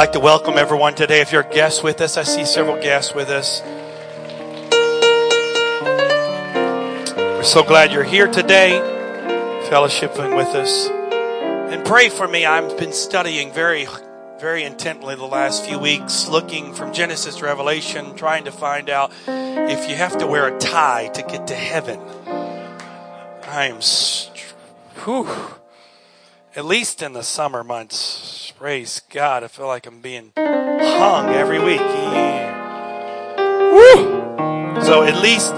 like to welcome everyone today. If you're guests with us, I see several guests with us. We're so glad you're here today, fellowshipping with us. And pray for me. I've been studying very, very intently the last few weeks, looking from Genesis to Revelation, trying to find out if you have to wear a tie to get to heaven. I am, whew, at least in the summer months. Praise God. I feel like I'm being hung every week. Yeah. Woo! So at least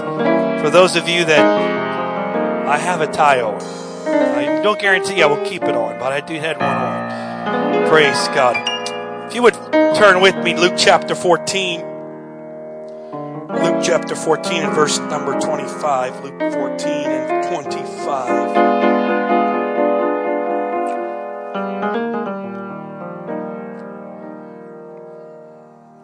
for those of you that I have a tie on, I don't guarantee I will keep it on, but I do have one on. Praise God. If you would turn with me, Luke chapter 14. Luke chapter 14 and verse number 25. Luke 14 and 25.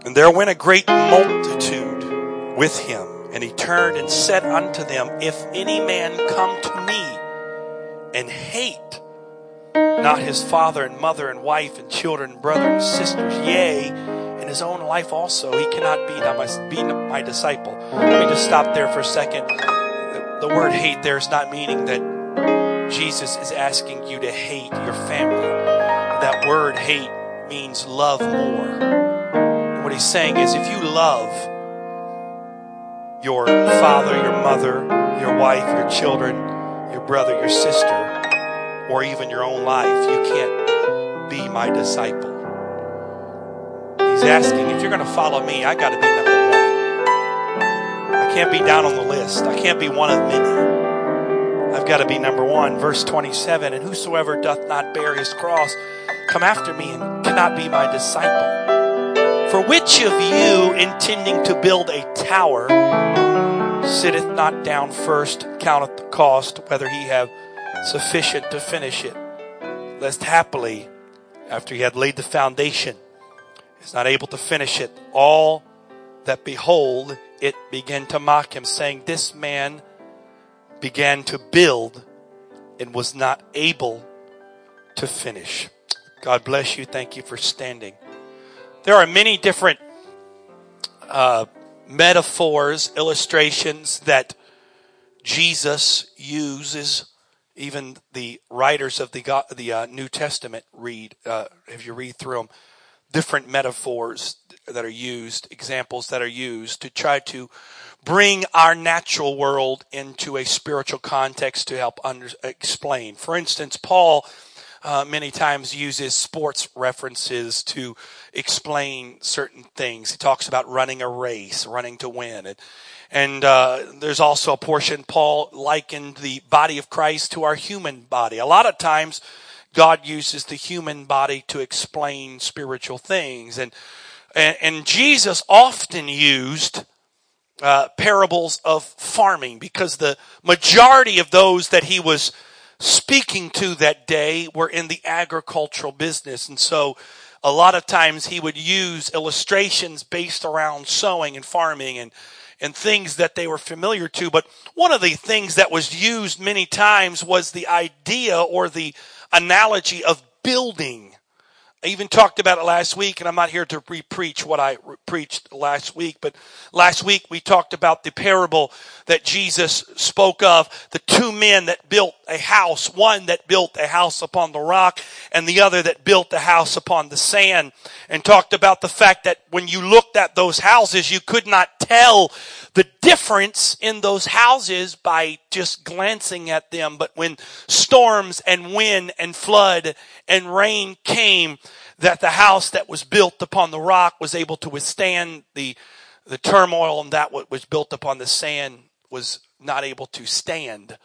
And there went a great multitude with him. And he turned and said unto them, If any man come to me and hate not his father and mother and wife and children and brother and sisters, yea, and his own life also, he cannot be my, be my disciple. Let me just stop there for a second. The, the word hate there is not meaning that Jesus is asking you to hate your family. That word hate means love more what he's saying is if you love your father, your mother, your wife, your children, your brother, your sister, or even your own life, you can't be my disciple. He's asking, if you're going to follow me, I got to be number one. I can't be down on the list. I can't be one of many. I've got to be number one. Verse 27, and whosoever doth not bear his cross come after me and cannot be my disciple. For which of you, intending to build a tower, sitteth not down first, counteth the cost, whether he have sufficient to finish it, lest happily, after he had laid the foundation, is not able to finish it, all that behold it began to mock him, saying, This man began to build and was not able to finish. God bless you. Thank you for standing. There are many different uh, metaphors, illustrations that Jesus uses. Even the writers of the the uh, New Testament read, uh, if you read through them, different metaphors that are used, examples that are used to try to bring our natural world into a spiritual context to help under, explain. For instance, Paul uh, many times uses sports references to explain certain things. He talks about running a race, running to win. And, and uh, there's also a portion Paul likened the body of Christ to our human body. A lot of times, God uses the human body to explain spiritual things, and and, and Jesus often used uh, parables of farming because the majority of those that he was speaking to that day were in the agricultural business. And so a lot of times he would use illustrations based around sowing and farming and, and things that they were familiar to. But one of the things that was used many times was the idea or the analogy of building. I even talked about it last week, and I'm not here to re-preach what I re- preached last week, but last week we talked about the parable that Jesus spoke of, the two men that built a house, one that built a house upon the rock, and the other that built a house upon the sand, and talked about the fact that when you looked at those houses, you could not tell the difference in those houses by just glancing at them. But when storms and wind and flood and rain came, that the house that was built upon the rock was able to withstand the, the turmoil and that what was built upon the sand was not able to stand.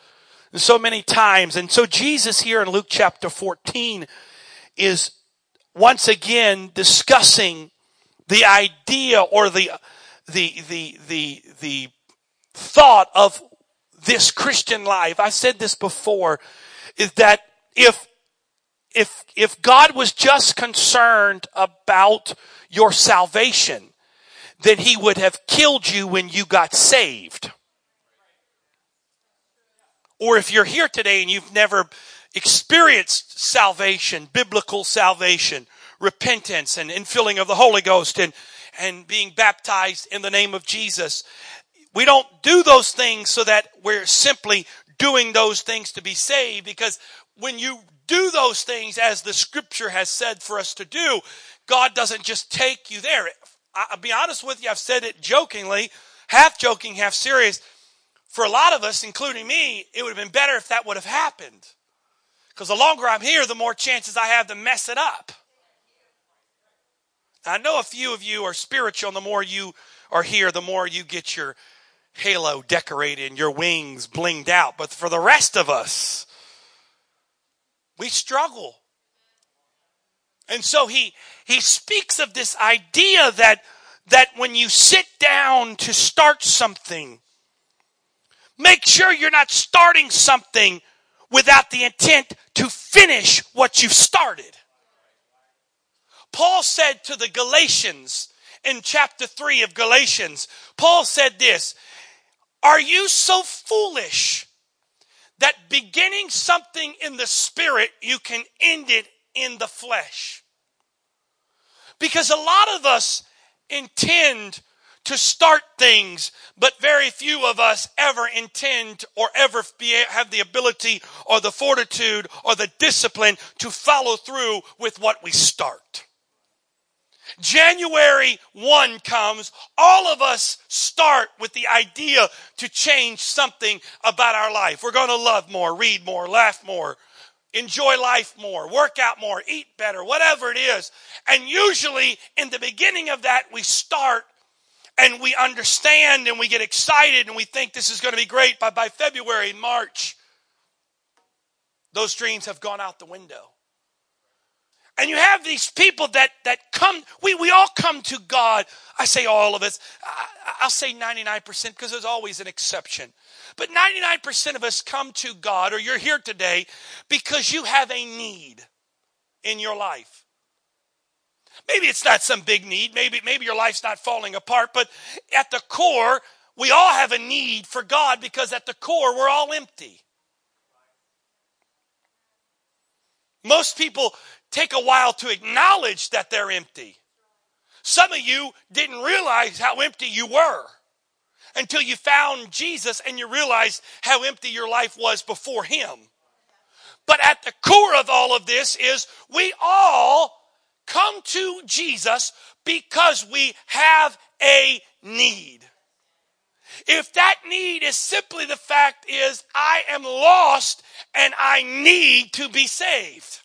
And so many times. And so Jesus here in Luke chapter 14 is once again discussing the idea or the the the the the thought of this Christian life. I said this before is that if if if God was just concerned about your salvation, then he would have killed you when you got saved. Or if you're here today and you've never experienced salvation, biblical salvation, repentance and infilling of the Holy Ghost and, and being baptized in the name of Jesus. We don't do those things so that we're simply doing those things to be saved because when you do those things as the scripture has said for us to do, God doesn't just take you there. I'll be honest with you, I've said it jokingly, half joking, half serious. For a lot of us, including me, it would have been better if that would have happened. Because the longer I'm here, the more chances I have to mess it up. I know a few of you are spiritual, and the more you are here, the more you get your halo decorated and your wings blinged out. But for the rest of us, we struggle. And so he he speaks of this idea that that when you sit down to start something, make sure you're not starting something without the intent to finish what you've started. Paul said to the Galatians in chapter 3 of Galatians, Paul said this Are you so foolish that beginning something in the spirit, you can end it in the flesh? Because a lot of us intend to start things, but very few of us ever intend or ever be, have the ability or the fortitude or the discipline to follow through with what we start. January 1 comes, all of us start with the idea to change something about our life. We're going to love more, read more, laugh more, enjoy life more, work out more, eat better, whatever it is. And usually in the beginning of that, we start and we understand and we get excited and we think this is going to be great. But by February, March, those dreams have gone out the window. And you have these people that, that come, we, we all come to God. I say all of us. I, will say 99% because there's always an exception. But 99% of us come to God, or you're here today, because you have a need in your life. Maybe it's not some big need. Maybe, maybe your life's not falling apart, but at the core, we all have a need for God because at the core, we're all empty. Most people take a while to acknowledge that they're empty. Some of you didn't realize how empty you were until you found Jesus and you realized how empty your life was before Him. But at the core of all of this is we all come to Jesus because we have a need. If that need is simply the fact is I am lost and I need to be saved.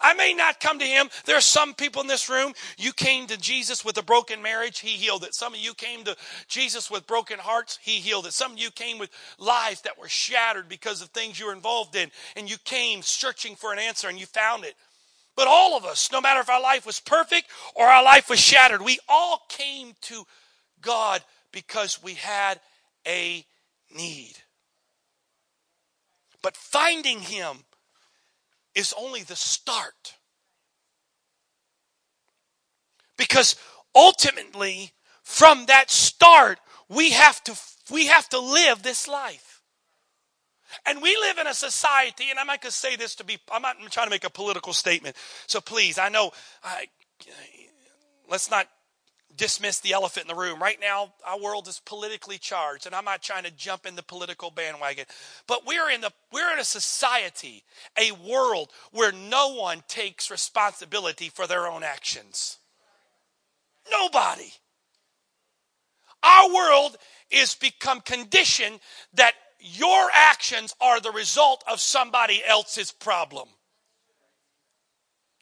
I may not come to him. There are some people in this room, you came to Jesus with a broken marriage, he healed it. Some of you came to Jesus with broken hearts, he healed it. Some of you came with lives that were shattered because of things you were involved in, and you came searching for an answer and you found it. But all of us, no matter if our life was perfect or our life was shattered, we all came to God because we had a need. But finding Him is only the start. Because ultimately, from that start, we have to we have to live this life. And we live in a society, and I'm not going to say this to be, I'm not trying to make a political statement. So please, I know, I, let's not dismiss the elephant in the room. Right now, our world is politically charged, and I'm not trying to jump in the political bandwagon. But we're in the we're in a society, a world where no one takes responsibility for their own actions. Nobody. Our world is become conditioned that your actions are the result of somebody else's problem.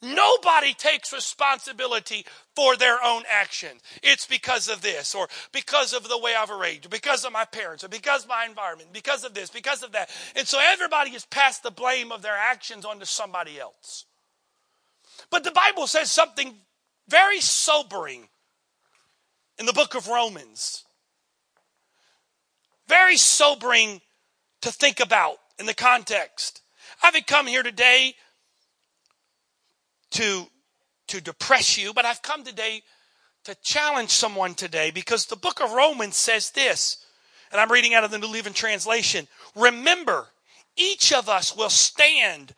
Nobody takes responsibility for their own actions. It's because of this, or because of the way I've arranged, or because of my parents, or because of my environment, because of this, because of that. And so everybody has passed the blame of their actions onto somebody else. But the Bible says something very sobering in the book of Romans. Very sobering to think about in the context. I haven't come here today to, to depress you, but I've come today to challenge someone today because the book of Romans says this, and I'm reading out of the New Living Translation. Remember, each of us will stand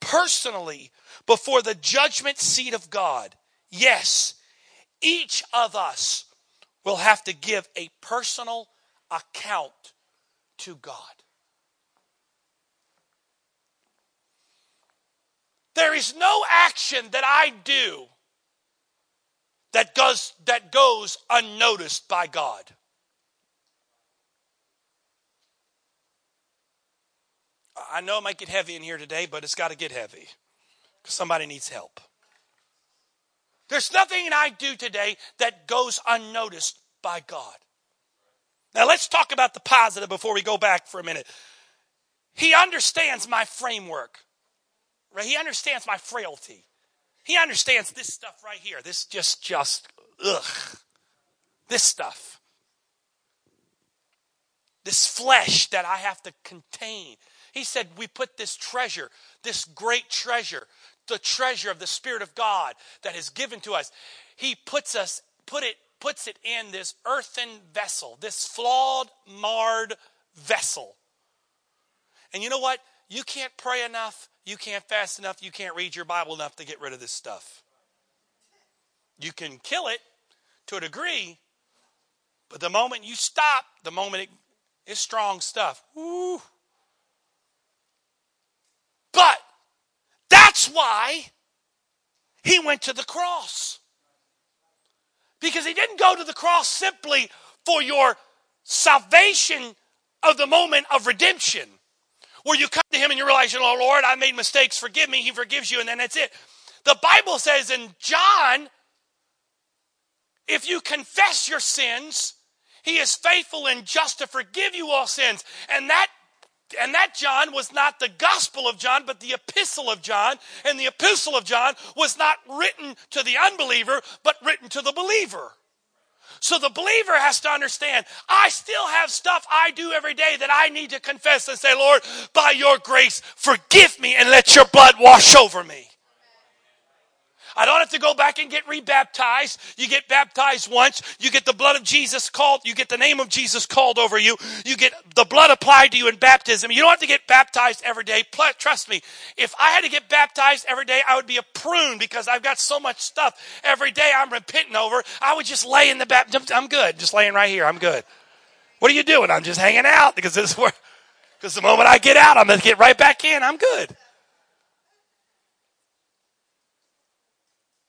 personally before the judgment seat of God. Yes, each of us will have to give a personal account to God. There is no action that I do that goes, that goes unnoticed by God. I know it might get heavy in here today, but it's got to get heavy because somebody needs help. There's nothing I do today that goes unnoticed by God. Now let's talk about the positive before we go back for a minute. He understands my framework. Right? He understands my frailty. He understands this stuff right here. This just just ugh. This stuff. This flesh that I have to contain. He said we put this treasure, this great treasure, the treasure of the Spirit of God that is given to us. He puts us, put it, puts it in this earthen vessel, this flawed, marred vessel. And you know what? You can't pray enough. You can't fast enough. You can't read your Bible enough to get rid of this stuff. You can kill it to a degree, but the moment you stop, the moment it, it's strong stuff. Woo. But that's why he went to the cross. Because he didn't go to the cross simply for your salvation of the moment of redemption where you come to him and you realize, you know, Lord, I made mistakes, forgive me. He forgives you, and then that's it. The Bible says in John, if you confess your sins, he is faithful and just to forgive you all sins. And that and that John was not the gospel of John, but the epistle of John. And the epistle of John was not written to the unbeliever, but written to the believer. So the believer has to understand I still have stuff I do every day that I need to confess and say, Lord, by your grace, forgive me and let your blood wash over me. I don't have to go back and get rebaptized. You get baptized once. You get the blood of Jesus called. You get the name of Jesus called over you. You get the blood applied to you in baptism. You don't have to get baptized every day. Trust me, if I had to get baptized every day, I would be a prune because I've got so much stuff every day I'm repenting over. I would just lay in the baptism. I'm good. Just laying right here. I'm good. What are you doing? I'm just hanging out because this is where, because the moment I get out, I'm going to get right back in. I'm good.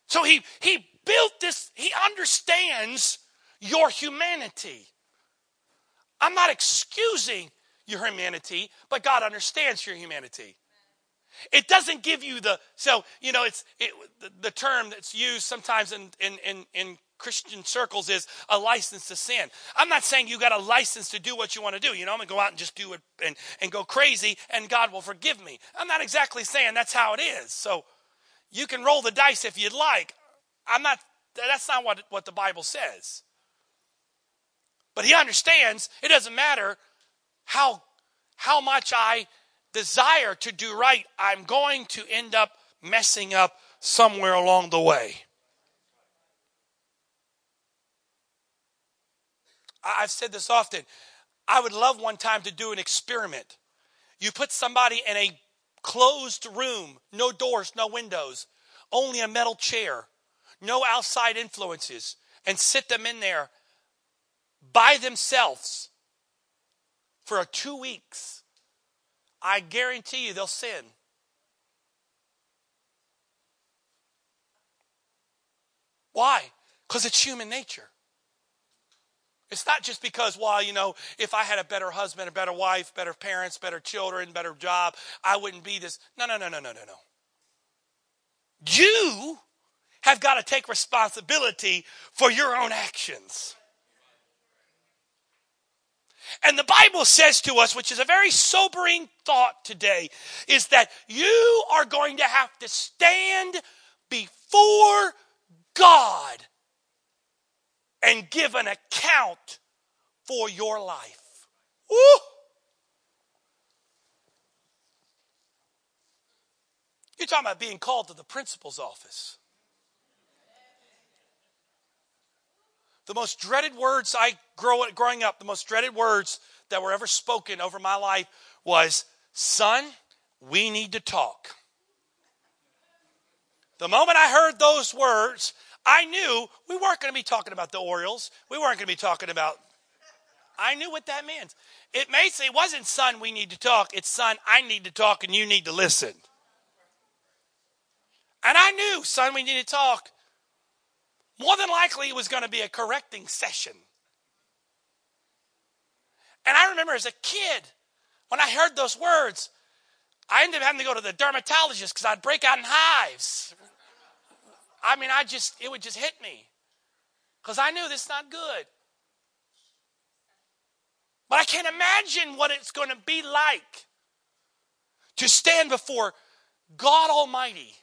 So he, he built this, he understands your humanity. I'm not excusing your humanity, but God understands your humanity. It doesn't give you the, so, you know, it's it, the, the term that's used sometimes in, in, in, in Christian circles is a license to sin. I'm not saying you got a license to do what you want to do. You know, I'm going to go out and just do it and, and go crazy and God will forgive me. I'm not exactly saying that's how it is. So, you can roll the dice if you'd like. I'm not, that's not what, what the Bible says. But he understands it doesn't matter how, how much I desire to do right, I'm going to end up messing up somewhere along the way. I've said this often. I would love one time to do an experiment. You put somebody in a closed room, no doors, no windows, only a metal chair, no outside influences, and sit them in there by themselves for two weeks, I guarantee you they'll sin. Why? Because it's human nature. It's not just because, well, you know, if I had a better husband, a better wife, better parents, better children, better job, I wouldn't be this. No, no, no, no, no, no, no. You have got to take responsibility for your own actions. And the Bible says to us, which is a very sobering thought today, is that you are going to have to stand before God and give an account for your life. You're talking about being called to the principal's office. The most dreaded words I grow growing up, the most dreaded words that were ever spoken over my life was, "Son, we need to talk." The moment I heard those words, I knew we weren't going to be talking about the Orioles. We weren't going to be talking about. I knew what that meant. It may say, wasn't son, we need to talk. It's son, I need to talk and you need to listen. And I knew, son, we need to talk. More than likely, it was going to be a correcting session. And I remember as a kid, when I heard those words, I ended up having to go to the dermatologist because I'd break out in hives. I mean, I just, it would just hit me. Because I knew this is not good. But I can't imagine what it's going to be like to stand before God Almighty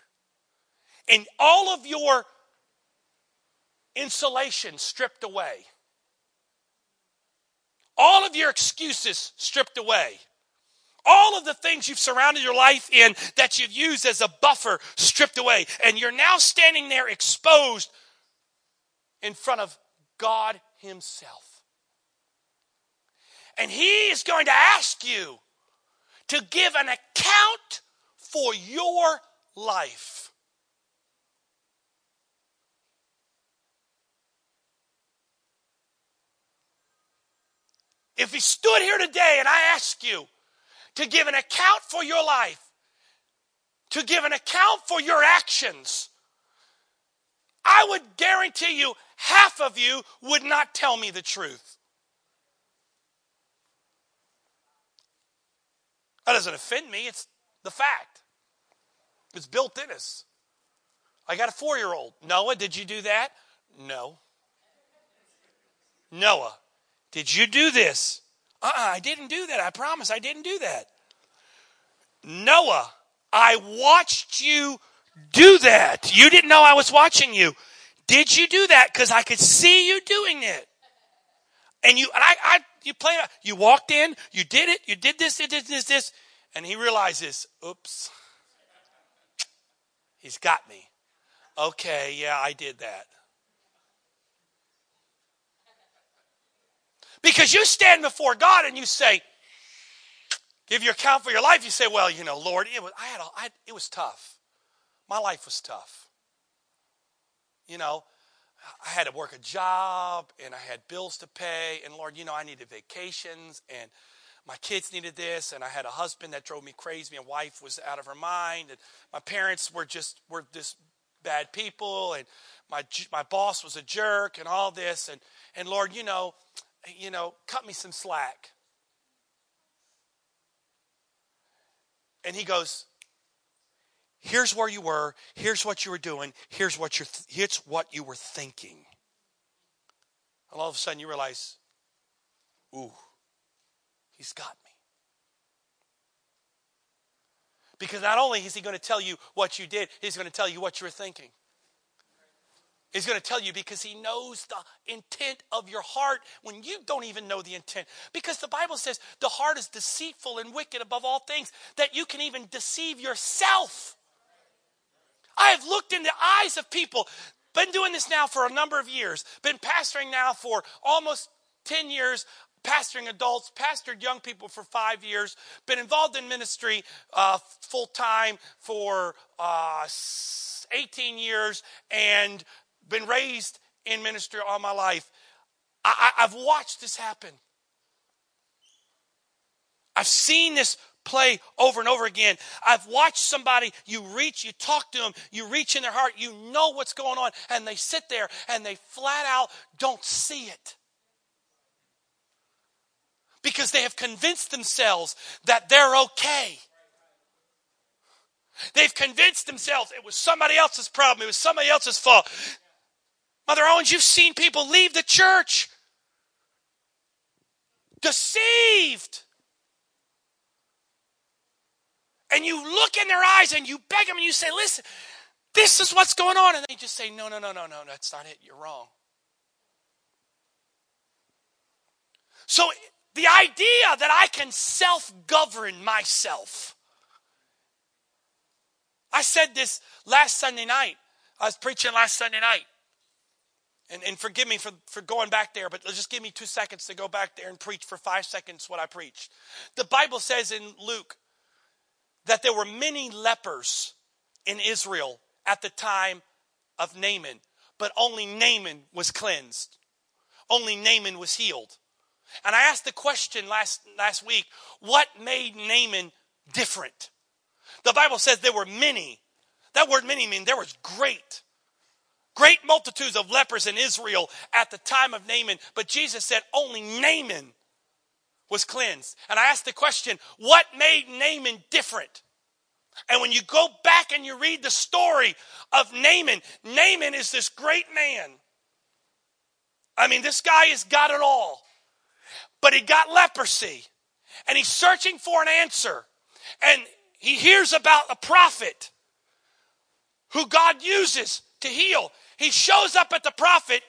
and all of your insulation stripped away, all of your excuses stripped away all of the things you've surrounded your life in that you've used as a buffer stripped away. And you're now standing there exposed in front of God Himself. And He is going to ask you to give an account for your life. If He stood here today and I ask you, to give an account for your life, to give an account for your actions, I would guarantee you half of you would not tell me the truth. That doesn't offend me, it's the fact. It's built in us. I got a four year old. Noah, did you do that? No. Noah, did you do this? Uh uh I didn't do that. I promise I didn't do that. Noah, I watched you do that. You didn't know I was watching you. Did you do that? Because I could see you doing it. And you, and I, I, you played, you walked in, you did it, you did this, this, this, this, and he realizes, oops, he's got me. Okay, yeah, I did that. Because you stand before God and you say, give your account for your life, you say, well, you know, Lord, it was, I had a, I, it was tough. My life was tough. You know, I had to work a job and I had bills to pay. And Lord, you know, I needed vacations and my kids needed this. And I had a husband that drove me crazy. My wife was out of her mind. And my parents were just, were this bad people. And my, my boss was a jerk and all this. And, and Lord, you know, you know, cut me some slack. And he goes, Here's where you were, here's what you were doing, here's what you're th- here's what you were thinking. And all of a sudden you realize, ooh, he's got me. Because not only is he going to tell you what you did, he's going to tell you what you were thinking. He's going to tell you because he knows the intent of your heart when you don't even know the intent. Because the Bible says the heart is deceitful and wicked above all things, that you can even deceive yourself. I have looked in the eyes of people, been doing this now for a number of years, been pastoring now for almost 10 years, pastoring adults, pastored young people for five years, been involved in ministry uh, full time for uh, 18 years, and been raised in ministry all my life. I, have watched this happen. I've seen this play over and over again. I've watched somebody, you reach, you talk to them, you reach in their heart, you know what's going on, and they sit there and they flat out don't see it. Because they have convinced themselves that they're okay. They've convinced themselves it was somebody else's problem, it was somebody else's fault. Mother Owens, you've seen people leave the church deceived. And you look in their eyes and you beg them and you say, Listen, this is what's going on. And they just say, No, no, no, no, no, that's not it. You're wrong. So the idea that I can self govern myself. I said this last Sunday night. I was preaching last Sunday night. And, and forgive me for, for going back there, but just give me two seconds to go back there and preach for five seconds what I preached. The Bible says in Luke that there were many lepers in Israel at the time of Naaman, but only Naaman was cleansed. Only Naaman was healed. And I asked the question last, last week what made Naaman different? The Bible says there were many. That word many means there was great. Great multitudes of lepers in Israel at the time of Naaman, but Jesus said only Naaman was cleansed. And I asked the question, what made Naaman different? And when you go back and you read the story of Naaman, Naaman is this great man. I mean, this guy has got it all. But he got leprosy. And he's searching for an answer. And he hears about a prophet who God uses to heal. He shows up at the prophet,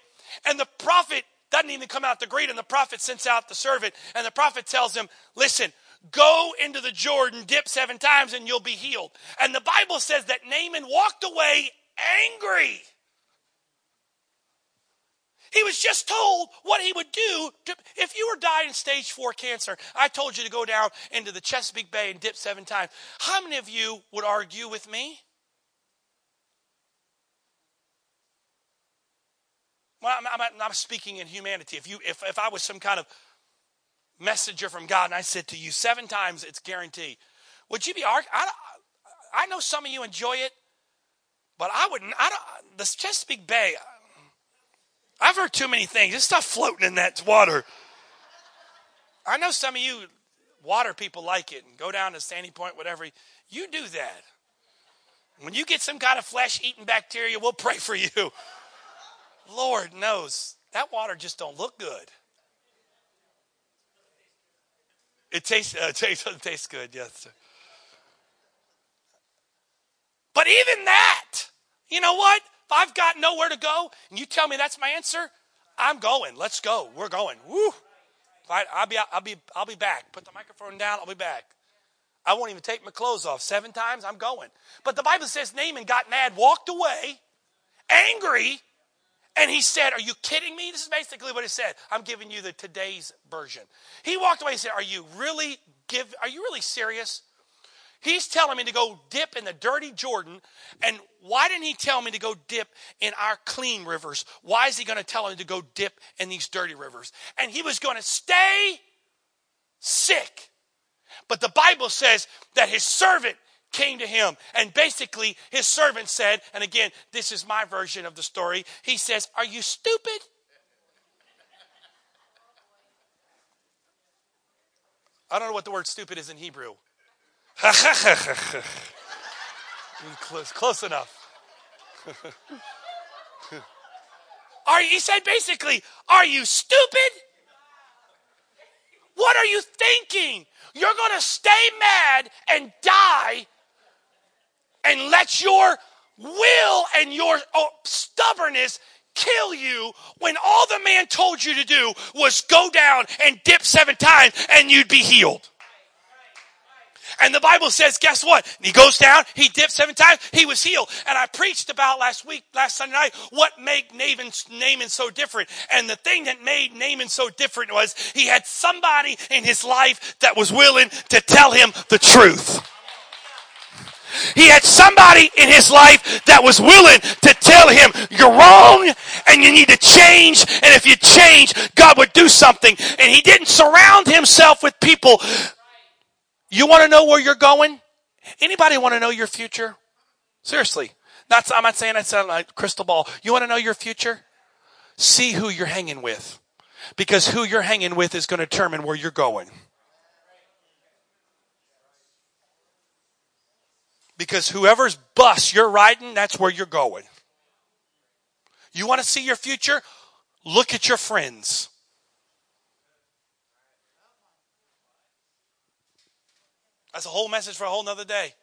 and the prophet doesn't even come out to greet him. The prophet sends out the servant, and the prophet tells him, Listen, go into the Jordan, dip seven times, and you'll be healed. And the Bible says that Naaman walked away angry. He was just told what he would do to, if you were dying stage four cancer. I told you to go down into the Chesapeake Bay and dip seven times. How many of you would argue with me? Well, I'm, I'm, I'm speaking in humanity. If you, if, if I was some kind of messenger from God and I said to you seven times, it's guaranteed. Would you be? I, I know some of you enjoy it, but I wouldn't. I don't. The Chesapeake Bay. I've heard too many things. There's stuff floating in that water. I know some of you water people like it and go down to Sandy Point, whatever. You do that. When you get some kind of flesh eating bacteria, we'll pray for you. Lord knows that water just don't look good. It tastes, uh, tastes, it tastes good, yes. sir. But even that, you know what? If I've got nowhere to go and you tell me that's my answer, I'm going. Let's go. We're going. Woo. I, I'll be, I'll be, I'll be back. Put the microphone down. I'll be back. I won't even take my clothes off. Seven times, I'm going. But the Bible says Naaman got mad, walked away, angry, and he said, Are you kidding me? This is basically what he said. I'm giving you the today's version. He walked away and said, Are you really give are you really serious? He's telling me to go dip in the dirty Jordan. And why didn't he tell me to go dip in our clean rivers? Why is he going to tell me to go dip in these dirty rivers? And he was going to stay sick. But the Bible says that his servant came to him. And basically, his servant said, and again, this is my version of the story. He says, Are you stupid? I don't know what the word stupid is in Hebrew. close, close enough. are he said basically, are you stupid? What are you thinking? You're going to stay mad and die and let your will and your oh, stubbornness kill you when all the man told you to do was go down and dip seven times and you'd be healed. And the Bible says, guess what? He goes down, he dipped seven times, he was healed. And I preached about last week, last Sunday night, what made Naaman, Naaman so different. And the thing that made Naaman so different was he had somebody in his life that was willing to tell him the truth. He had somebody in his life that was willing to tell him, you're wrong and you need to change. And if you change, God would do something. And he didn't surround himself with people you want to know where you're going? Anybody want to know your future? Seriously. I'm not saying sound like crystal ball. You want to know your future? See who you're hanging with. Because who you're hanging with is going to determine where you're going. Because whoever's bus you're riding, that's where you're going. You want to see your future? Look at your friends. That's a whole message for a whole nother day.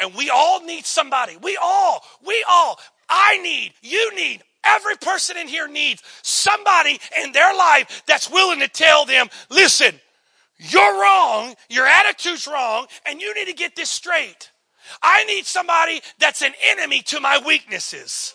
And we all need somebody. We all, we all, I need, you need, every person in here needs somebody in their life that's willing to tell them, listen, you're wrong, your attitude's wrong, and you need to get this straight. I need somebody that's an enemy to my weaknesses.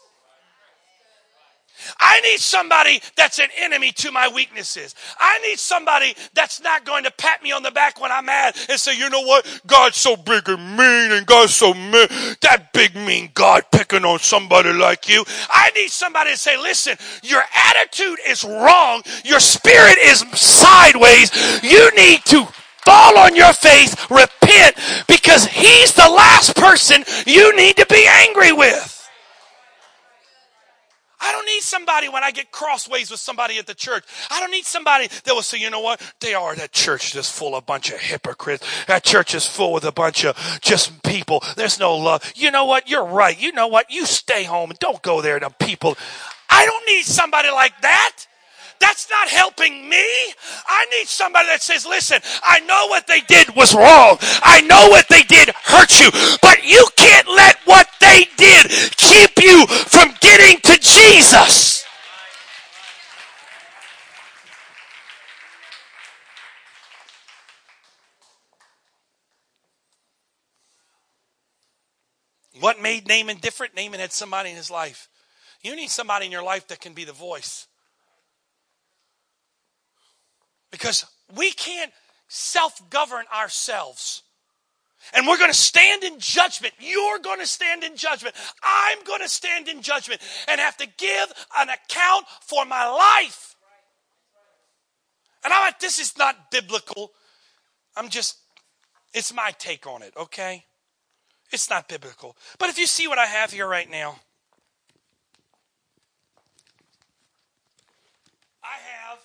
I need somebody that's an enemy to my weaknesses. I need somebody that's not going to pat me on the back when I'm mad and say, you know what? God's so big and mean and God's so mean. That big mean God picking on somebody like you. I need somebody to say, listen, your attitude is wrong. Your spirit is sideways. You need to fall on your face, repent, because he's the last person you need to be angry with. I don't need somebody when I get crossways with somebody at the church. I don't need somebody that will say, you know what? They are, that church is full of a bunch of hypocrites. That church is full with a bunch of just people. There's no love. You know what? You're right. You know what? You stay home and don't go there to people. I don't need somebody like that. That's not helping me. I need somebody that says, listen, I know what they did was wrong. I know what they did hurt you, but you can't let what they did keep you from getting to Jesus. What made Naaman different? Naaman had somebody in his life. You need somebody in your life that can be the voice. Because we can't self govern ourselves. And we're going to stand in judgment. You're going to stand in judgment. I'm going to stand in judgment and have to give an account for my life. And I'm like, this is not biblical. I'm just, it's my take on it, okay? It's not biblical. But if you see what I have here right now, I have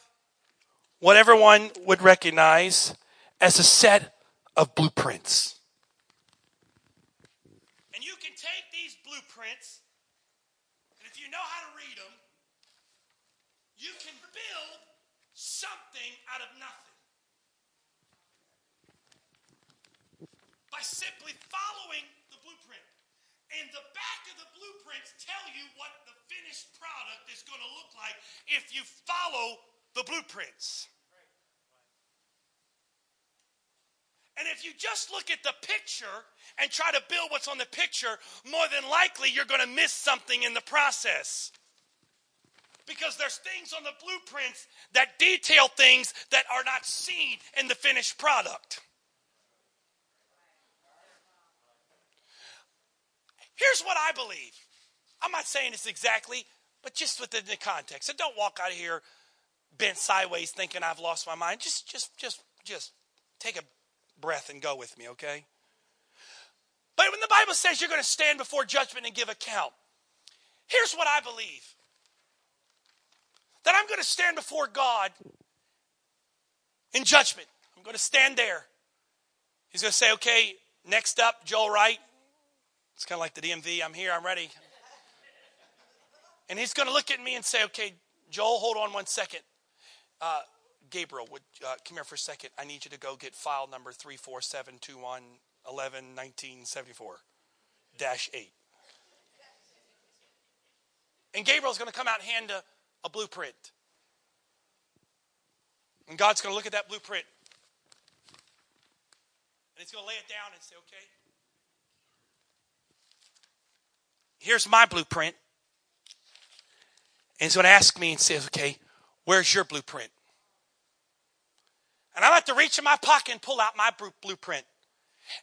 what everyone would recognize as a set of blueprints. And you can take these blueprints, and if you know how to read them, you can build something out of nothing. By simply following the blueprint. And the back of the blueprints tell you what the finished product is going to look like if you follow the blueprints. And if you just look at the picture and try to build what's on the picture, more than likely you're going to miss something in the process. Because there's things on the blueprints that detail things that are not seen in the finished product. Here's what I believe. I'm not saying this exactly, but just within the context. So don't walk out of here bent sideways thinking I've lost my mind. Just just just just take a breath and go with me, okay? But when the Bible says you're going to stand before judgment and give account, here's what I believe that I'm going to stand before God in judgment. I'm going to stand there. He's going to say, okay, next up, Joel Wright. It's kind of like the DMV. I'm here, I'm ready. And he's going to look at me and say, okay, Joel, hold on one second. Uh, Gabriel, would uh, come here for a second. I need you to go get file number 34721 dash 8. And Gabriel's going to come out and hand a, a blueprint. And God's going to look at that blueprint. And he's going to lay it down and say, okay, here's my blueprint. And he's going to ask me and say, okay, where's your blueprint? And I'm have to reach in my pocket and pull out my blueprint.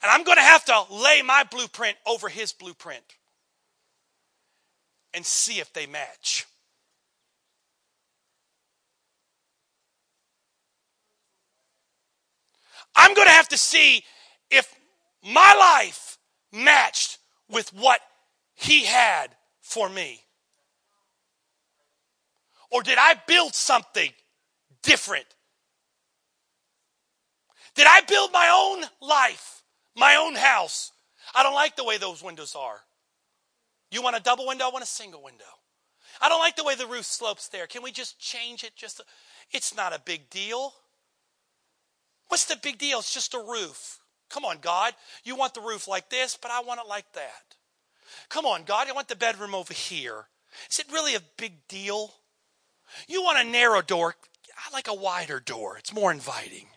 And I'm going to have to lay my blueprint over his blueprint and see if they match. I'm going to have to see if my life matched with what he had for me. Or did I build something different did I build my own life, my own house? I don't like the way those windows are. You want a double window? I want a single window. I don't like the way the roof slopes there. Can we just change it? Just a, it's not a big deal. What's the big deal? It's just a roof. Come on, God. You want the roof like this, but I want it like that. Come on, God. I want the bedroom over here. Is it really a big deal? You want a narrow door. I like a wider door. It's more inviting.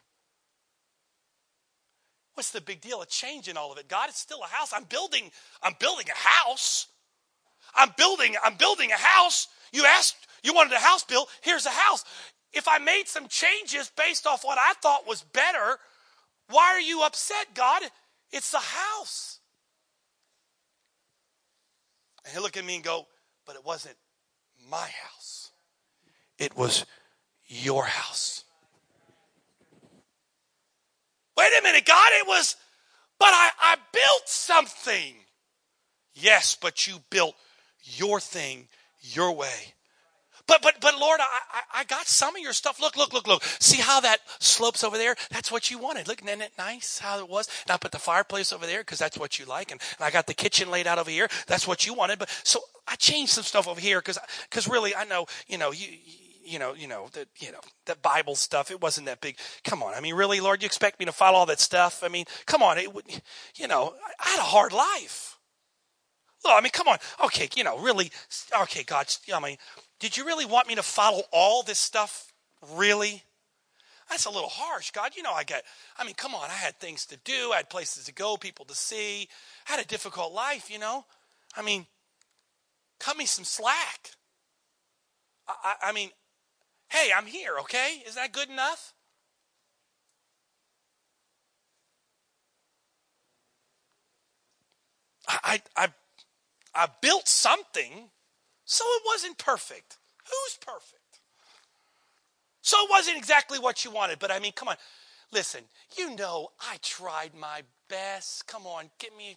What's the big deal of changing all of it? God, it's still a house. I'm building, I'm building a house. I'm building, I'm building a house. You asked, You wanted a house built, here's a house. If I made some changes based off what I thought was better, why are you upset, God? It's the house. And he'll look at me and go, But it wasn't my house, it was your house. Wait a minute, God, it was, but I, I built something. Yes, but you built your thing your way. But but but Lord, I, I, I got some of your stuff. Look, look, look, look. See how that slopes over there? That's what you wanted. Look, isn't it nice how it was? And I put the fireplace over there because that's what you like, and, and I got the kitchen laid out over here. That's what you wanted. But so I changed some stuff over here because because really I know you know you you know, you know, the, you know, that Bible stuff. It wasn't that big. Come on. I mean, really, Lord, you expect me to follow all that stuff? I mean, come on. It would, you know, I had a hard life. Well, I mean, come on. Okay, you know, really. Okay, God. I mean, did you really want me to follow all this stuff? Really? That's a little harsh, God. You know, I got. I mean, come on. I had things to do. I had places to go, people to see. I had a difficult life. You know. I mean, cut me some slack. I, I mean, Hey, I'm here, okay? Is that good enough? I, I, I built something, so it wasn't perfect. Who's perfect? So it wasn't exactly what you wanted, but I mean, come on. Listen, you know I tried my best. Come on, get me,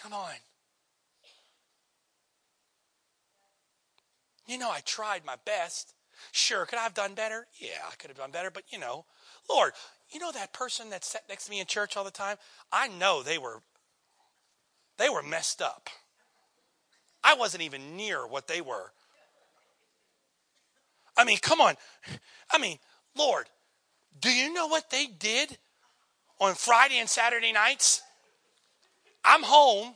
come on. You know I tried my best. Sure, could I have done better? Yeah, I could have done better, but you know, Lord, you know that person that sat next to me in church all the time? I know they were they were messed up. I wasn't even near what they were. I mean, come on. I mean, Lord, do you know what they did on Friday and Saturday nights? I'm home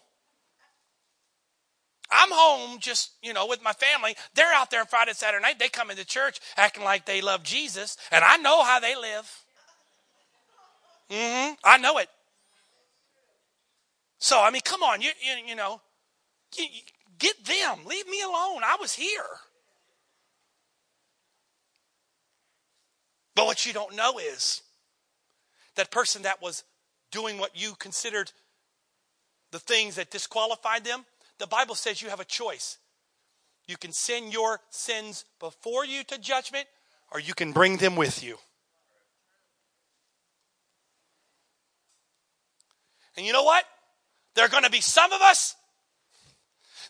I'm home just, you know, with my family. They're out there on Friday, Saturday night. They come into church acting like they love Jesus, and I know how they live. Mm-hmm. I know it. So, I mean, come on, you, you, you know, you, you, get them. Leave me alone. I was here. But what you don't know is that person that was doing what you considered the things that disqualified them, the Bible says you have a choice. You can send your sins before you to judgment, or you can bring them with you. And you know what? There are going to be some of us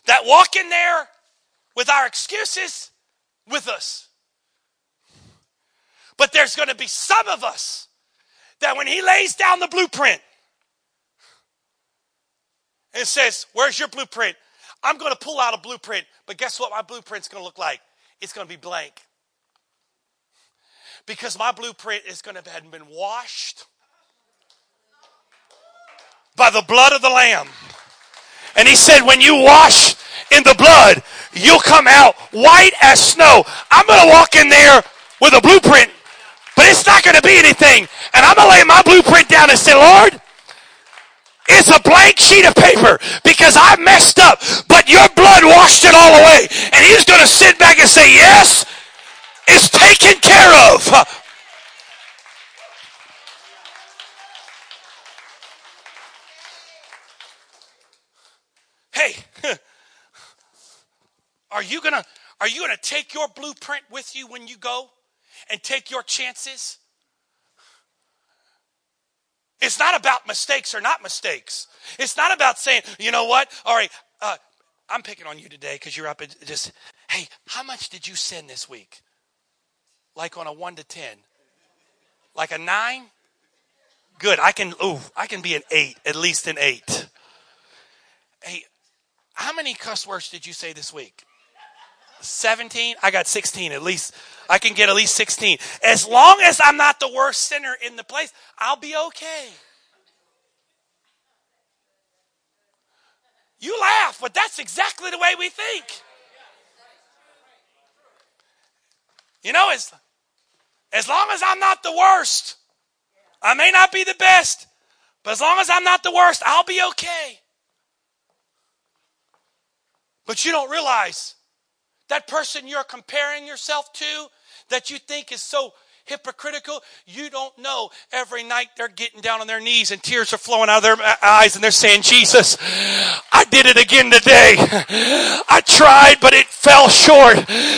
that walk in there with our excuses with us. But there's going to be some of us that when he lays down the blueprint, and says, Where's your blueprint? I'm going to pull out a blueprint, but guess what my blueprint's going to look like? It's going to be blank. Because my blueprint is going to have been washed by the blood of the Lamb. And he said, When you wash in the blood, you'll come out white as snow. I'm going to walk in there with a blueprint, but it's not going to be anything. And I'm going to lay my blueprint down and say, Lord, it's a blank sheet of paper because I messed up, but your blood washed it all away. And he's going to sit back and say, Yes, it's taken care of. Hey, are you going to are you going to take your blueprint with you when you go and take your chances? It's not about mistakes or not mistakes. It's not about saying, you know what? All right, uh, I'm picking on you today because you're up and just, hey, how much did you sin this week? Like on a one to 10? Like a nine? Good. I can, ooh, I can be an eight, at least an eight. Hey, how many cuss words did you say this week? 17? I got 16 at least. I can get at least 16. As long as I'm not the worst sinner in the place, I'll be okay. You laugh, but that's exactly the way we think. You know, as, as long as I'm not the worst, I may not be the best, but as long as I'm not the worst, I'll be okay. But you don't realize That person you're comparing yourself to that you think is so hypocritical. You don't know every night they're getting down on their knees and tears are flowing out of their eyes and they're saying, Jesus, I did it again today. I tried, but it fell short.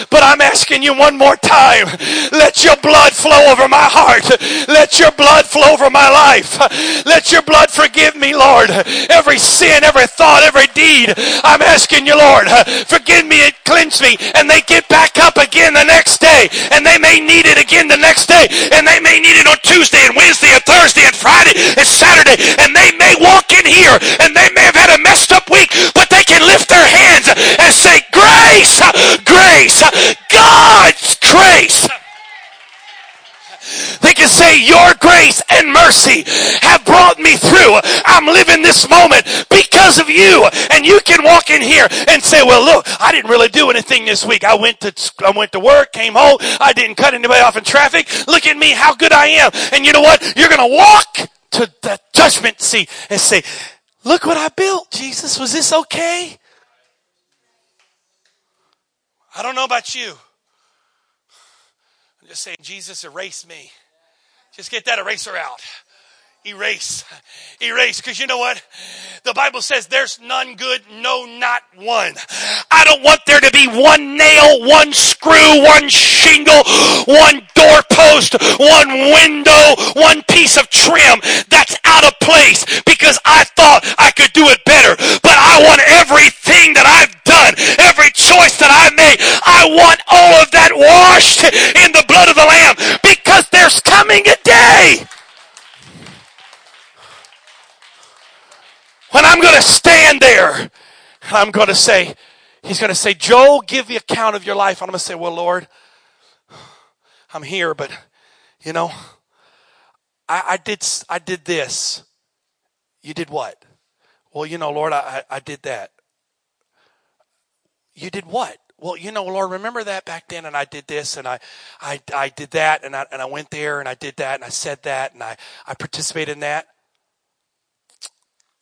But I'm asking you one more time. Let your blood flow over my heart. Let your blood flow over my life. Let your blood forgive me, Lord. Every sin, every thought, every deed. I'm asking you, Lord, forgive me and cleanse me. And they get back up again the next day. And they may need it again the next next day, and they may need it on Tuesday and Wednesday and Thursday and Friday and Saturday, and they may walk in here and they may have had a messed up week, but they can lift their hands and say, Grace, grace, God's grace. They can say, Your grace and mercy have brought me through. I'm living this moment because of you. And you can walk in here and say, Well, look, I didn't really do anything this week. I went to I went to work, came home, I didn't cut anybody off in traffic. Look at me, how good I am. And you know what? You're gonna walk to the judgment seat and say, Look what I built, Jesus. Was this okay? I don't know about you. I'm just saying, Jesus, erase me. Just get that eraser out. Erase. Erase. Because you know what? The Bible says there's none good, no, not one. I don't want there to be one nail, one screw, one shingle, one doorpost, one window, one piece of trim that's out of place because I thought I could do it better. But I want everything that I've done, every choice that I made, I want all of that washed in the blood of the Lamb because there's coming a day when I'm going to stand there. And I'm going to say, He's going to say, Joe, give the account of your life. I'm going to say, well, Lord, I'm here, but you know, I, I did, I did this. You did what? Well, you know, Lord, I, I did that. You did what? Well, you know, Lord, remember that back then, and I did this, and I, I, I did that, and I, and I went there, and I did that, and I said that, and I, I participated in that.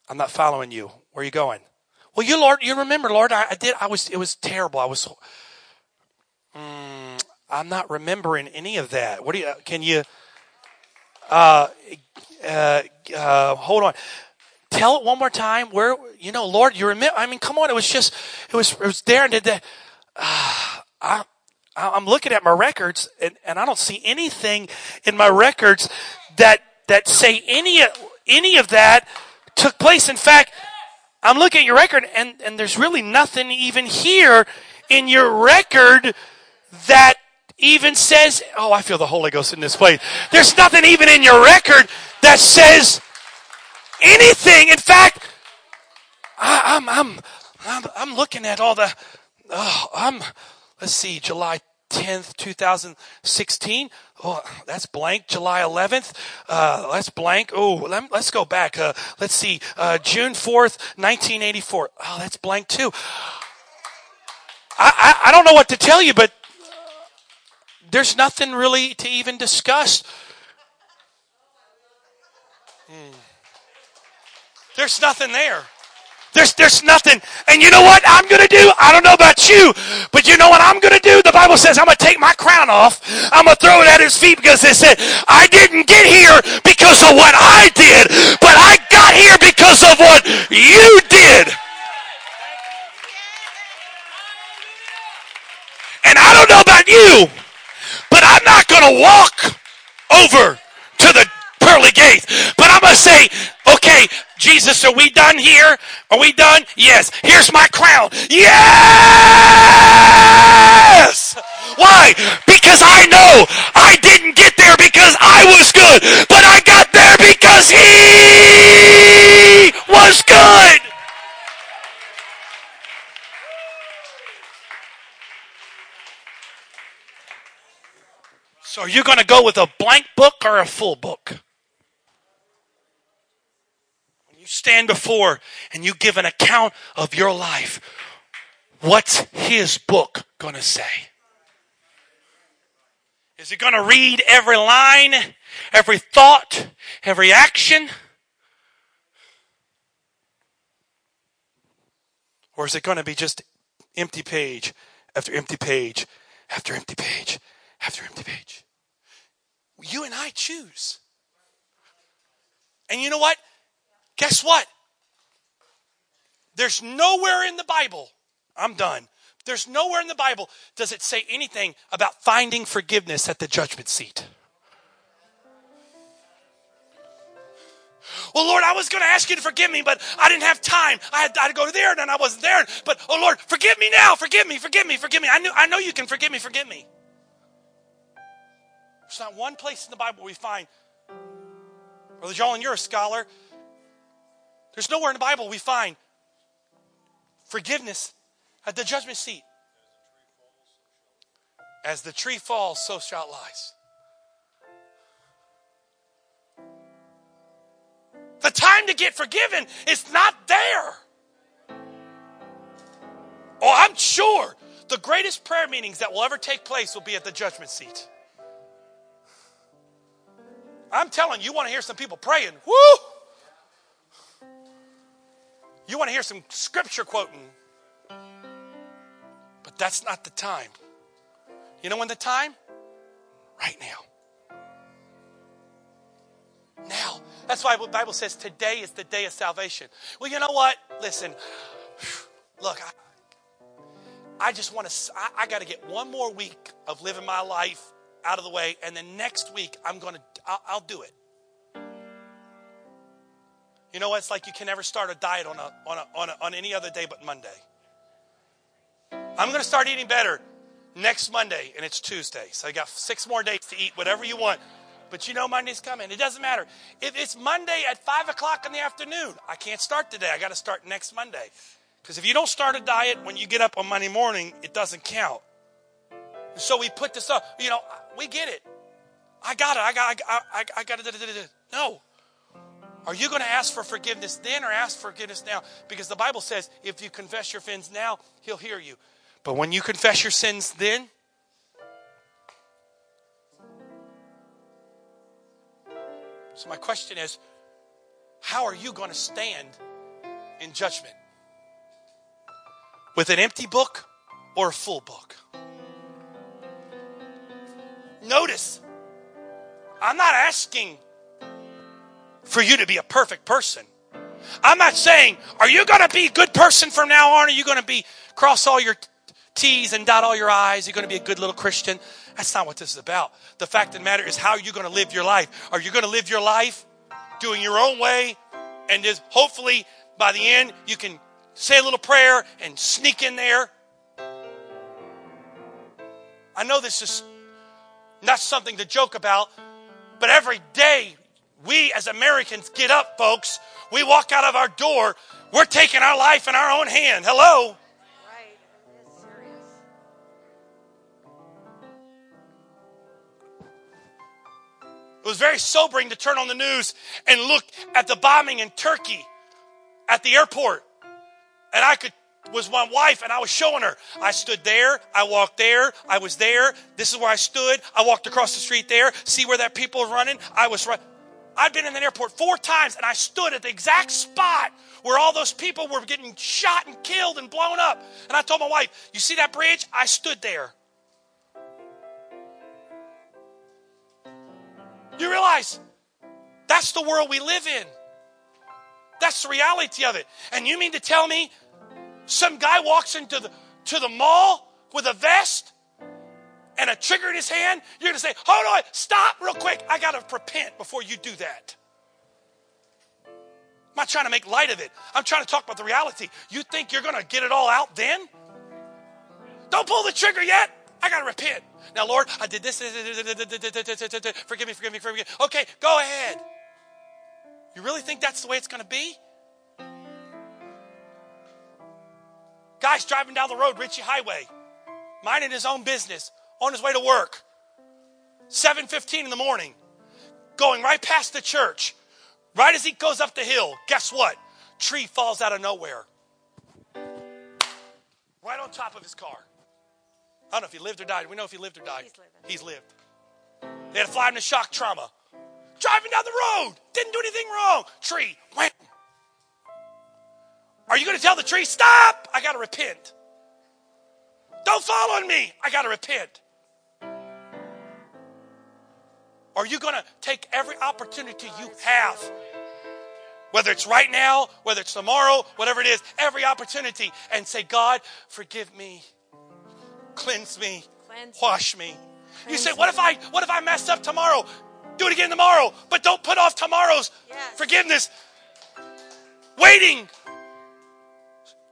I'm not following you. Where are you going? Well, you, Lord, you remember, Lord, I, I did. I was. It was terrible. I was. Mm, I'm not remembering any of that. What do you? Can you? Uh, uh, uh, hold on tell it one more time where you know lord you remember i mean come on it was just it was it was there and did that I, i'm looking at my records and, and i don't see anything in my records that that say any any of that took place in fact i'm looking at your record and and there's really nothing even here in your record that even says oh i feel the holy ghost in this place there's nothing even in your record that says anything. In fact, I, am I'm, I'm, I'm looking at all the, oh, I'm, let's see, July 10th, 2016. Oh, that's blank. July 11th. Uh, that's blank. Oh, let, us go back. Uh, let's see. Uh, June 4th, 1984. Oh, that's blank too. I, I, I don't know what to tell you, but there's nothing really to even discuss. Hmm. There's nothing there. There's, there's nothing. And you know what I'm going to do? I don't know about you, but you know what I'm going to do? The Bible says I'm going to take my crown off. I'm going to throw it at his feet because it said, I didn't get here because of what I did, but I got here because of what you did. And I don't know about you, but I'm not going to walk over to the pearly gates. But I'm going to say, okay, Jesus, are we done here? Are we done? Yes. Here's my crown. Yes! Why? Because I know I didn't get there because I was good, but I got there because He was good. So are you going to go with a blank book or a full book? You stand before and you give an account of your life, what's his book going to say? Is it going to read every line, every thought, every action? Or is it going to be just empty page after empty page after empty page after empty page. You and I choose. And you know what? Guess what? There's nowhere in the Bible, I'm done. There's nowhere in the Bible does it say anything about finding forgiveness at the judgment seat. Well, Lord, I was going to ask you to forgive me, but I didn't have time. I had, I had to go there, and then I wasn't there. But, oh, Lord, forgive me now. Forgive me, forgive me, forgive me. I, knew, I know you can forgive me, forgive me. There's not one place in the Bible we find, Brother John, you're a scholar. There's nowhere in the Bible we find forgiveness at the judgment seat. As the tree falls, so shall it rise. The time to get forgiven is not there. Oh, I'm sure the greatest prayer meetings that will ever take place will be at the judgment seat. I'm telling you, you want to hear some people praying. Woo! You want to hear some scripture quoting. But that's not the time. You know when the time? Right now. Now. That's why the Bible says today is the day of salvation. Well, you know what? Listen, look, I, I just want to, I, I got to get one more week of living my life out of the way, and then next week I'm going to, I'll, I'll do it. You know what? It's like you can never start a diet on, a, on, a, on, a, on any other day but Monday. I'm going to start eating better next Monday, and it's Tuesday. So I got six more days to eat whatever you want. But you know Monday's coming. It doesn't matter. If it's Monday at 5 o'clock in the afternoon, I can't start today. I got to start next Monday. Because if you don't start a diet when you get up on Monday morning, it doesn't count. So we put this up. You know, we get it. I got it. I got. I, I, I got it. No. Are you going to ask for forgiveness then, or ask forgiveness now? Because the Bible says, if you confess your sins now, He'll hear you. But when you confess your sins then, So, my question is how are you going to stand in judgment? With an empty book or a full book? Notice, I'm not asking for you to be a perfect person. I'm not saying, are you going to be a good person from now on? Are you going to be cross all your T's and dot all your I's? Are you going to be a good little Christian? That's not what this is about. The fact of the matter is, how are you going to live your life? Are you going to live your life doing your own way? And just hopefully by the end, you can say a little prayer and sneak in there. I know this is not something to joke about, but every day we as Americans get up, folks. We walk out of our door. We're taking our life in our own hand. Hello. It was very sobering to turn on the news and look at the bombing in Turkey at the airport. And I could was my wife and I was showing her. I stood there, I walked there, I was there. This is where I stood. I walked across the street there. See where that people are running? I was right. I'd been in the airport four times and I stood at the exact spot where all those people were getting shot and killed and blown up. And I told my wife, You see that bridge? I stood there. You realize that's the world we live in. That's the reality of it. And you mean to tell me some guy walks into the to the mall with a vest and a trigger in his hand? You're going to say, "Hold on, stop real quick. I got to repent before you do that." I'm not trying to make light of it. I'm trying to talk about the reality. You think you're going to get it all out then? Don't pull the trigger yet. I got to repent. Now, Lord, I did this. Forgive me, forgive me, forgive me. Okay, go ahead. You really think that's the way it's going to be? Guy's driving down the road, Ritchie Highway, minding his own business, on his way to work. 7:15 in the morning, going right past the church. Right as he goes up the hill, guess what? Tree falls out of nowhere. Right on top of his car. I don't know if he lived or died. We know if he lived or died. He's, He's lived. They had to fly him to shock trauma. Driving down the road, didn't do anything wrong. Tree, wham. Are you going to tell the tree, stop? I got to repent. Don't fall on me. I got to repent. Are you going to take every opportunity you have? Whether it's right now, whether it's tomorrow, whatever it is, every opportunity, and say, God, forgive me, cleanse me, Cleanse wash me. You say, what if I what if I mess up tomorrow? Do it again tomorrow, but don't put off tomorrow's Yes. forgiveness. Waiting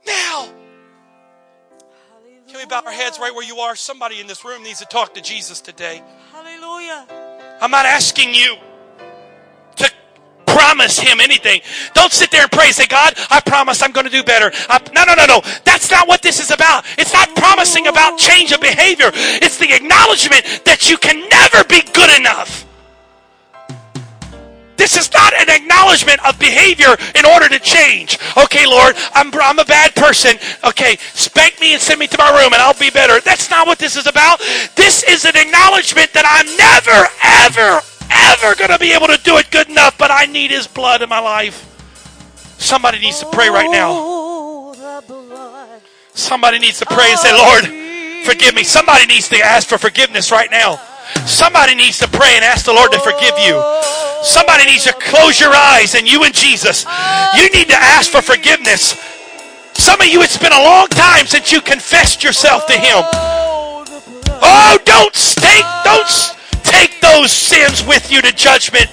now. Can we bow our heads right where you are? Somebody in this room needs to talk to Jesus today. Hallelujah. I'm not asking you to promise him anything. Don't sit there and pray. Say, God, I promise I'm going to do better. I, no, no, no, no. That's not what this is about. It's not promising about change of behavior. It's the acknowledgement that you can never be good enough. This is not an acknowledgement of behavior in order to change. Okay, Lord, I'm, I'm a bad person. Okay, spank me and send me to my room and I'll be better. That's not what this is about. This is an acknowledgement that I'm never, ever, ever going to be able to do it good enough, but I need His blood in my life. Somebody needs to pray right now. Somebody needs to pray and say, Lord, forgive me. Somebody needs to ask for forgiveness right now. Somebody needs to pray and ask the Lord to forgive you. Somebody needs to close your eyes and you and Jesus. You need to ask for forgiveness. Some of you, it's been a long time since you confessed yourself to Him. Oh, don't take, don't take those sins with you to judgment.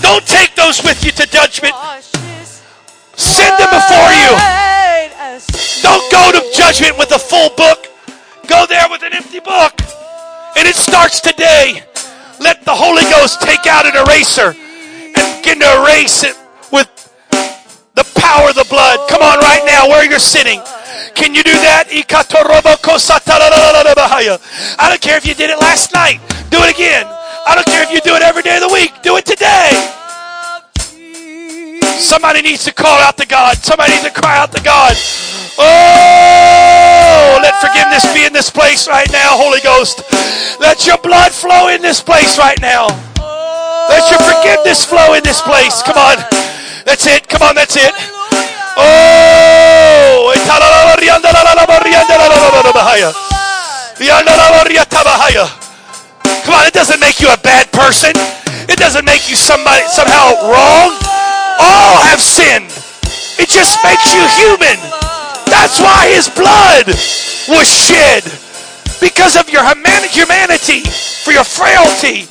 Don't take those with you to judgment. Send them before you. Don't go to judgment with a full book. Go there with an empty book. And it starts today. Let the Holy Ghost take out an eraser and begin to erase it with the power of the blood. Come on, right now, where you're sitting. Can you do that? I don't care if you did it last night. Do it again. I don't care if you do it every day of the week. Do it today. Somebody needs to call out to God. Somebody needs to cry out to God. Oh, let forgiveness be in this place right now, Holy Ghost. Let your blood flow in this place right now. Let your forgiveness flow in this place. Come on. That's it. Come on, that's it. Oh. Come on, it doesn't make you a bad person. It doesn't make you somebody somehow wrong. All have sinned. It just makes you human. That's why his blood was shed. Because of your humanity, for your frailty.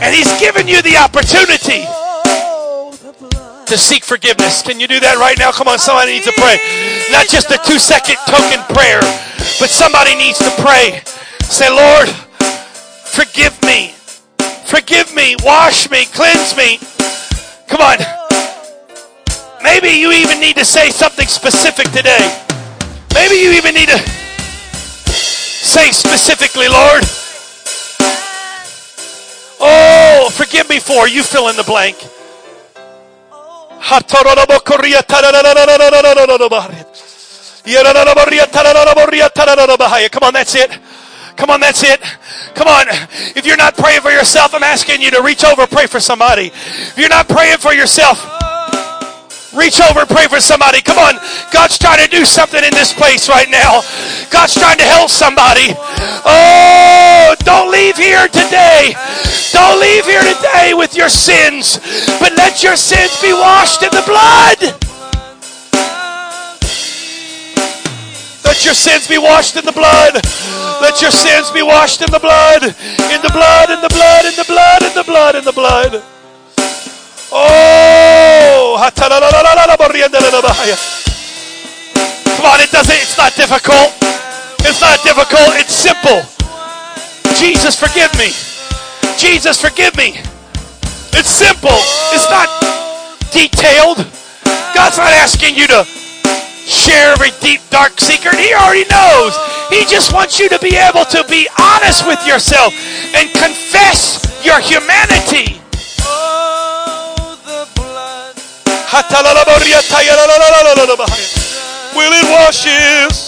And he's given you the opportunity to seek forgiveness. Can you do that right now? Come on, somebody needs to pray. Not just a two second token prayer, but somebody needs to pray. Say, Lord, forgive me. Forgive me. Wash me. Cleanse me. Come on. Maybe you even need to say something specific today. Maybe you even need to say specifically, Lord, oh, forgive me for you fill in the blank. Come on, that's it. Come on, that's it. Come on. If you're not praying for yourself, I'm asking you to reach over pray for somebody. If you're not praying for yourself, reach over pray for somebody. Come on. God's trying to do something in this place right now. God's trying to help somebody. Oh, don't leave here today. Don't leave here today with your sins, but let your sins be washed in the blood. Let your sins be washed in the blood. Let your sins be washed in the blood. In the blood, in the blood, in the blood, in the blood, in the blood. Oh! Come on, it doesn't, it's not difficult. It's not difficult, it's simple. Jesus, forgive me. Jesus, forgive me. It's simple. It's not detailed. God's not asking you to share every deep, dark secret. He already knows. He just wants you to be able to be honest with yourself and confess your humanity. Will it washes